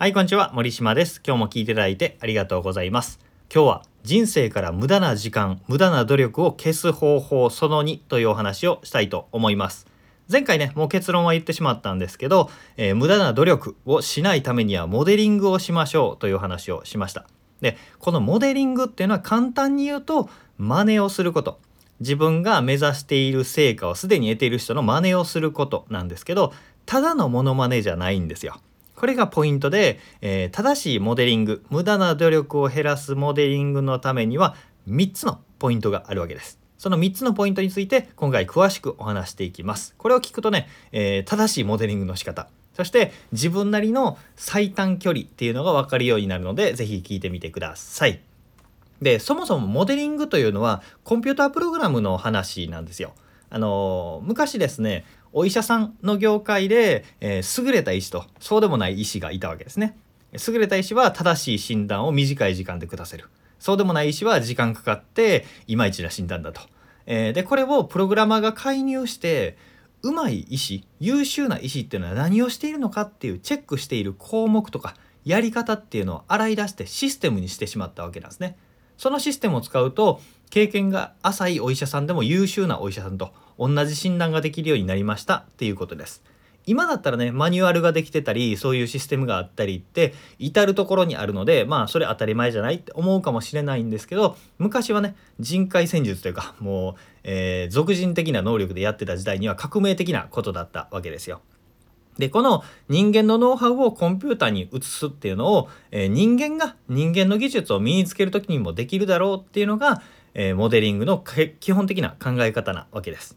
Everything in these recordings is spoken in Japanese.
はい、こんにちは。森島です。今日も聞いていただいてありがとうございます。今日は人生から無駄な時間、無駄な努力を消す方法その2というお話をしたいと思います。前回ね、もう結論は言ってしまったんですけど、えー無駄な努力をしないためにはモデリングをしましょうという話をしました。で、このモデリングっていうのは簡単に言うと、真似をすること。自分が目指している成果をすでに得ている人の真似をすることなんですけど、ただのモノマネじゃないんですよ。これがポイントで、えー正しいモデリング無駄な努力を減らすモデリングのためには3つのポイントがあるわけです。その3つのポイントについて今回詳しくお話していきます。これを聞くとね、えー正しいモデリングの仕方。そして自分なりの最短距離っていうのが分かるようになるのでぜひ聞いてみてください。でそもそもモデリングというのはコンピュータープログラムの話なんですよ。あの昔ですねお医者さんの業界で、えー優れた医師とそうでもない医師がいたわけですね。優れた医師は正しい診断を短い時間で下せる。そうでもない医師は時間かかっていまいちな診断だと。えーでこれをプログラマーが介入してうまい医師優秀な医師っていうのは何をしているのかっていうチェックしている項目とかやり方っていうのを洗い出してシステムにしてしまったわけなんですね。そのシステムを使うと経験が浅いお医者さんでも優秀なお医者さんと同じ診断ができるようになりましたっていうことです。今だったらねマニュアルができてたりそういうシステムがあったりって至る所にあるのでまあそれ当たり前じゃないって思うかもしれないんですけど昔はね人海戦術というかもう、えー俗人的な能力でやってた時代には革命的なことだったわけですよ。でこの人間のノウハウをコンピューターに移すっていうのを、えー人間が人間の技術を身につける時にもできるだろうっていうのが、えーモデリングの基本的な考え方なわけです。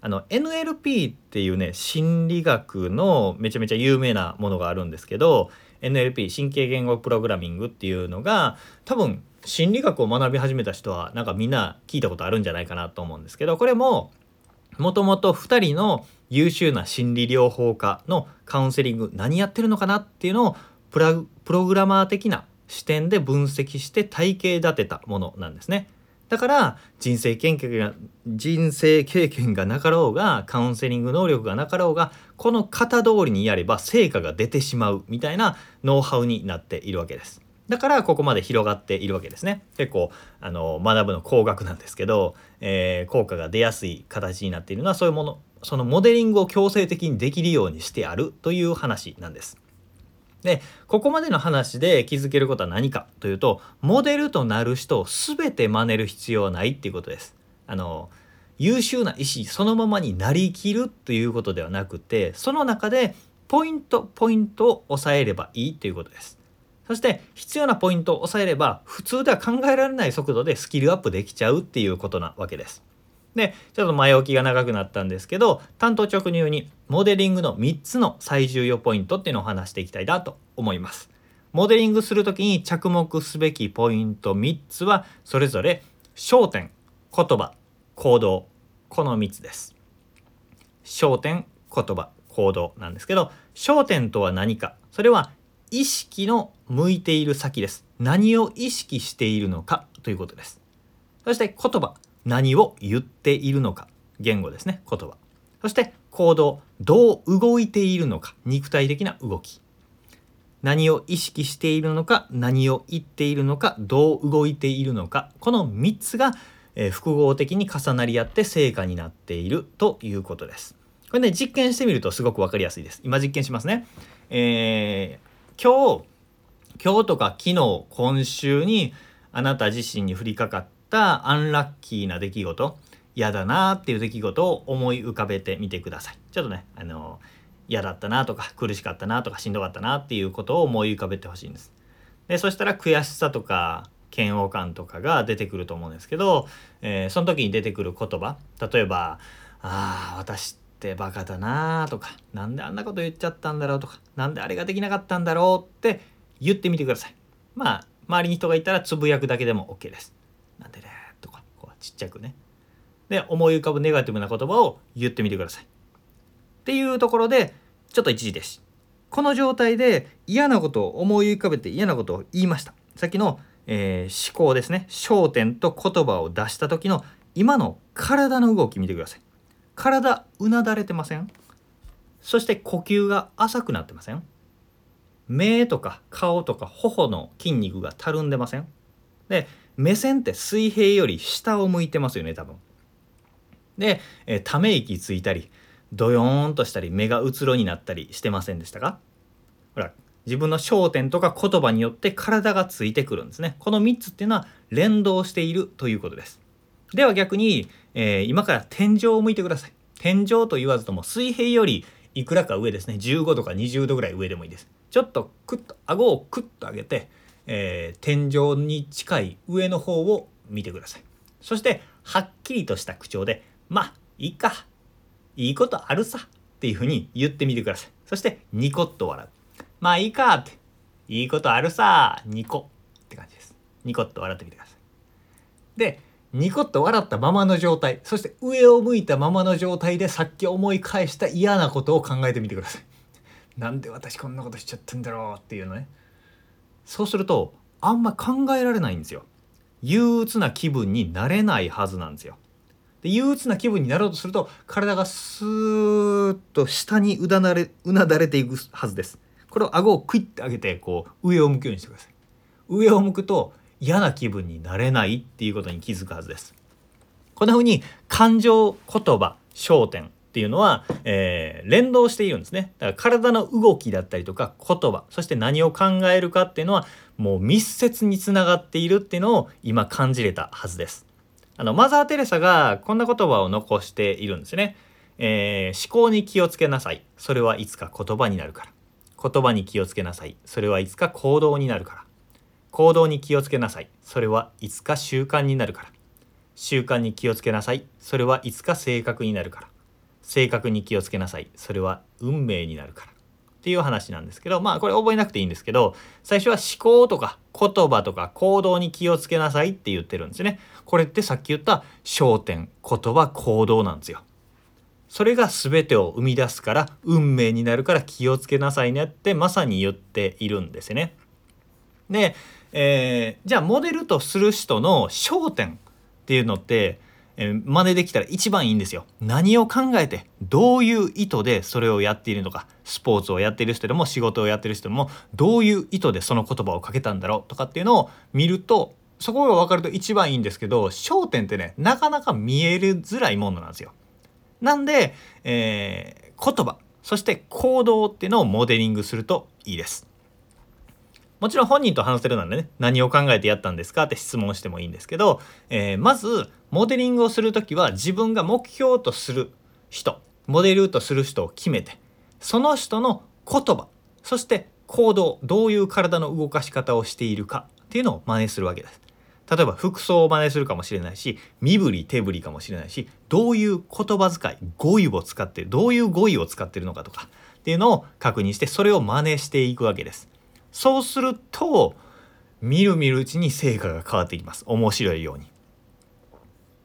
あの NLP っていうね心理学のめちゃめちゃ有名なものがあるんですけど NLP 神経言語プログラミングっていうのが多分心理学を学び始めた人はなんかみんな聞いたことあるんじゃないかなと思うんですけどこれももともと2人の優秀な心理療法家のカウンセリング何やってるのかなっていうのをプラプログラマー的な視点で分析して体系立てたものなんですね。だから人生経験が人生経験がなかろうがカウンセリング能力がなかろうがこの型通りにやれば成果が出てしまうみたいなノウハウになっているわけです。だからここまで広がっているわけですね。結構あの学ぶの高額なんですけど、えー効果が出やすい形になっているのはそういうものそのモデリングを強制的にできるようにしてあるという話なんです。でここまでの話で気づけることは何かというとモデルとなる人を全て真似る必要はないっていうことです。あの優秀な医師そのままになりきるということではなくてその中でポイントポイントを抑えればいいということです。そして必要なポイントを抑えれば普通では考えられない速度でスキルアップできちゃうっていうことなわけです。でちょっと前置きが長くなったんですけど単刀直入にモデリングの3つの最重要ポイントっていうのを話していきたいなと思います。モデリングする時に着目すべきポイント3つはそれぞれ焦点言葉行動この3つです。焦点言葉行動なんですけど焦点とは何かそれは意識の向いている先です何を意識しているのかということですそして言葉何を言っているのか。言語ですね言葉。そして行動どう動いているのか。肉体的な動き。何を意識しているのか。何を言っているのか。どう動いているのか。この3つが、え複合的に重なり合って成果になっているということです。これね実験してみるとすごく分かりやすいです。今実験しますね。えー今日今日とか昨日今週にあなた自身に降りかかったアンラッキーな出来事嫌だなっていう出来事を思い浮かべてみてください。ちょっとねあの嫌だったなとか苦しかったなとかしんどかったなっていうことを思い浮かべてほしいんです。でそしたら悔しさとか嫌悪感とかが出てくると思うんですけど、えーその時に出てくる言葉例えば「ああ私ってバカだな」とか「なんであんなこと言っちゃったんだろう」とか「なんであれができなかったんだろう」って言ってみてください。まあ周りに人がいたらつぶやくだけでも OK です。なんでねとかこうちっちゃくね。で思い浮かぶネガティブな言葉を言ってみてください。っていうところでちょっと一時です。この状態で嫌なことを思い浮かべて嫌なことを言いました。さっきの、えー思考ですね。焦点と言葉を出した時の今の体の動き見てください。体うなだれてません？そして呼吸が浅くなってません？目とか顔とか頬の筋肉がたるんでません？で目線って水平より下を向いてますよね多分。で、え、ため息ついたりドヨーンとしたり目がうつろになったりしてませんでしたか？ほら自分の焦点とか言葉によって体がついてくるんですね。この3つっていうのは連動しているということです。では逆に、えー、今から天井を向いてください。天井と言わずとも水平よりいくらか上ですね。15度か20度ぐらい上でもいいです。ちょっとクッと顎をクッと上げて、えー、天井に近い上の方を見てください。そしてはっきりとした口調で「まあいいかいいことあるさ」っていうふうに言ってみてください。そしてニコッと笑う。まあいいかって。いいことあるさ。ニコ。って感じです。ニコッと笑ってみてください。で、ニコッと笑ったままの状態、そして上を向いたままの状態でさっき思い返した嫌なことを考えてみてください。なんで私こんなことしちゃってんだろうっていうのね。そうすると、あんま考えられないんですよ。憂鬱な気分になれないはずなんですよ。で憂鬱な気分になろうとすると体がスーッと下にうだなれうなだれていくはずです。これを顎をクイッて上げてこう上を向くようにしてください上を向くと嫌な気分になれないっていうことに気づくはずですこんな風に感情言葉焦点っていうのは、えー、連動しているんですねだから体の動きだったりとか言葉そして何を考えるかっていうのはもう密接につながっているっていうのを今感じれたはずですあのマザー・テレサがこんな言葉を残しているんですね、えー、思考に気をつけなさいそれはいつか言葉になるから言葉に気をつけなさい。それはいつか行動になるから。行動に気をつけなさい。それはいつか習慣になるから。習慣に気をつけなさい。それはいつか性格になるから。性格に気をつけなさい。それは運命になるから。っていう話なんですけど、まあこれ覚えなくていいんですけど、最初は思考とか言葉とか行動に気をつけなさいって言ってるんですね。これってさっき言った焦点、言葉、行動なんですよ。それが全てを生み出すから運命になるから気をつけなさいねってまさに言っているんですね。で、えー、じゃあモデルとする人の焦点っていうのって、え、真似できたら一番いいんですよ。何を考えてどういう意図でそれをやっているのかスポーツをやっている人でも仕事をやっている人でもどういう意図でその言葉をかけたんだろうとかっていうのを見るとそこが分かると一番いいんですけど焦点ってねなかなか見えるづらいものなんですよ。なんで、えー、言葉そして行動っていうのをモデリングするといいです。もちろん本人と話せるなんでね何を考えてやったんですかって質問してもいいんですけど、えー、まずモデリングをする時は自分が目標とする人モデルとする人を決めてその人の言葉そして行動どういう体の動かし方をしているかっていうのを真似するわけです。例えば服装を真似するかもしれないし身振り手振りかもしれないしどういう言葉遣い語彙を使ってどういう語彙を使ってるのかとかっていうのを確認してそれを真似していくわけです。そうすると見る見るうちに成果が変わってきます面白いように。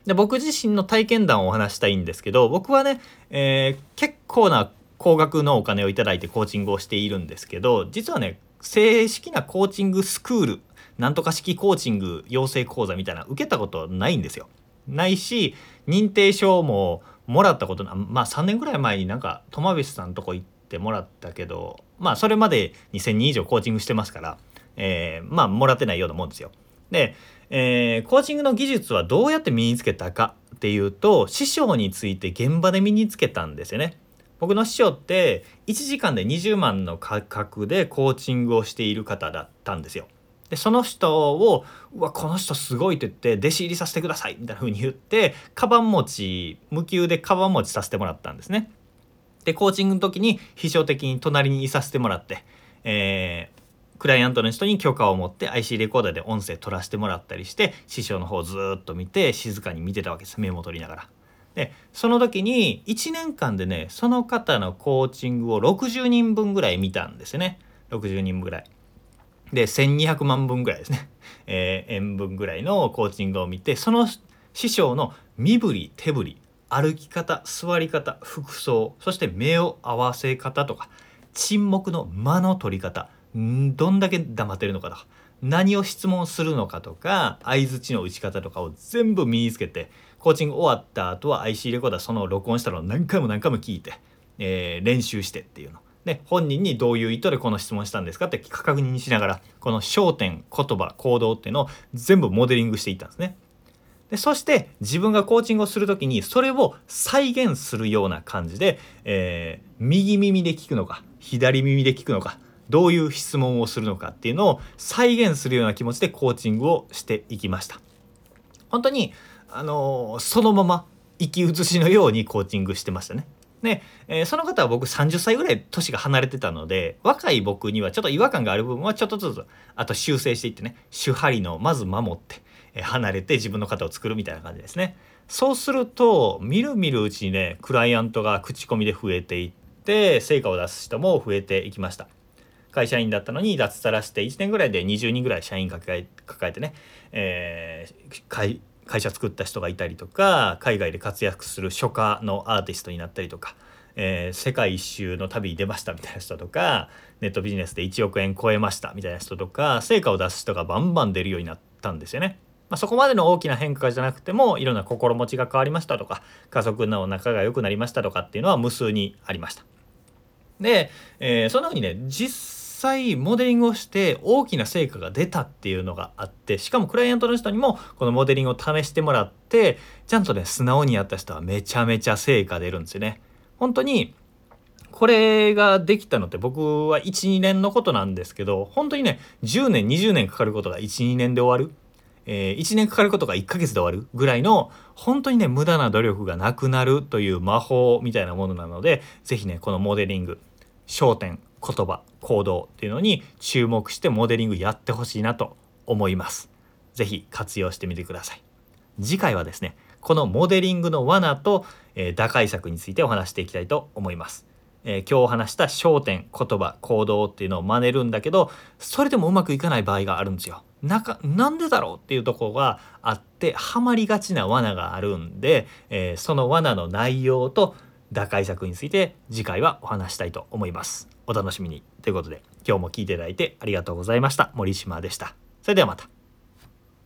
で僕自身の体験談をお話したいんですけど僕はね、えー、結構な高額のお金をいただいてコーチングをしているんですけど実はね正式なコーチングスクールなんとか式コーチング養成講座みたいな受けたことないんですよ。ないし認定証ももらったことなまあ3年ぐらい前になんかトマベスさんとこ行っててもらったけどまあそれまで2,000人以上コーチングしてますから、えー、まあもらってないようなもんですよ。で、えー、コーチングの技術はどうやって身につけたかっていうと師匠について現場で身につけたんですよね。僕の師匠って1時間で20万の価格でコーチングをしている方だったんですよ。でその人を「うわこの人すごい」って言って弟子入りさせてくださいみたいな風に言ってカバン持ち無給でカバン持ちさせてもらったんですね。でコーチングの時に秘書的に隣にいさせてもらって、えー、クライアントの人に許可を持って IC レコーダーで音声取らせてもらったりして師匠の方をずっと見て静かに見てたわけですメモ取りながら。でその時に1年間でねその方のコーチングを60人分ぐらい見たんですね60人ぐらい。で1200万分ぐらいですね、えー、円分ぐらいのコーチングを見てその師匠の身振り手振り歩き方座り方服装そして目を合わせ方とか沈黙の間の取り方んどんだけ黙ってるのかとか何を質問するのかとか相づちの打ち方とかを全部身につけてコーチング終わった後は IC レコーダーその録音したのを何回も何回も聞いて、えー、練習してっていうので本人にどういう意図でこの質問したんですかって確認しながらこの焦点言葉行動っていうのを全部モデリングしていったんですね。でそして自分がコーチングをする時にそれを再現するような感じで、えー、右耳で聞くのか左耳で聞くのかどういう質問をするのかっていうのを再現するような気持ちでコーチングをしていきました。本当にあのー、そのまま生き写しのようにコーチングしてましたね。で、えー、その方は僕30歳ぐらい年が離れてたので若い僕にはちょっと違和感がある部分はちょっとずつあと修正していってね手張りのまず守って、離れて自分の型を作るみたいな感じですね。そうするとみるみるうちにねクライアントが口コミで増えていって成果を出す人も増えていきました。会社員だったのに脱サラして1年ぐらいで20人ぐらい社員抱え抱えてね、えー、会会社作った人がいたりとか海外で活躍する初夏のアーティストになったりとか、えー、世界一周の旅に出ましたみたいな人とかネットビジネスで1億円超えましたみたいな人とか成果を出す人がバンバン出るようになったんですよね。まあ、そこまでの大きな変化じゃなくてもいろんな心持ちが変わりましたとか家族の仲が良くなりましたとかっていうのは無数にありました。で、えー、そんな風にね実際モデリングをして大きな成果が出たっていうのがあってしかもクライアントの人にもこのモデリングを試してもらってちゃんとね素直にやった人はめちゃめちゃ成果出るんですよね。本当にこれができたのって僕は12年のことなんですけど本当にね10年20年かかることが12年で終わる。えー、1年かかることが1ヶ月で終わるぐらいの本当にね無駄な努力がなくなるという魔法みたいなものなので是非ねこのモデリング焦点言葉行動っていうのに注目してモデリングやってほしいなと思います。是非活用してみてください。次回はですねこのモデリングの罠と、えー、打開策についてお話していきたいと思います。えー、今日お話した焦点言葉行動っていうのを真似るんだけどそれでもうまくいかない場合があるんですよ。なかなんでだろうっていうとこがあってハマりがちな罠があるんで、えー、その罠の内容と打開策について次回はお話したいと思います。お楽しみに。ということで今日も聞いていただいてありがとうございました。森島でした。それではまた。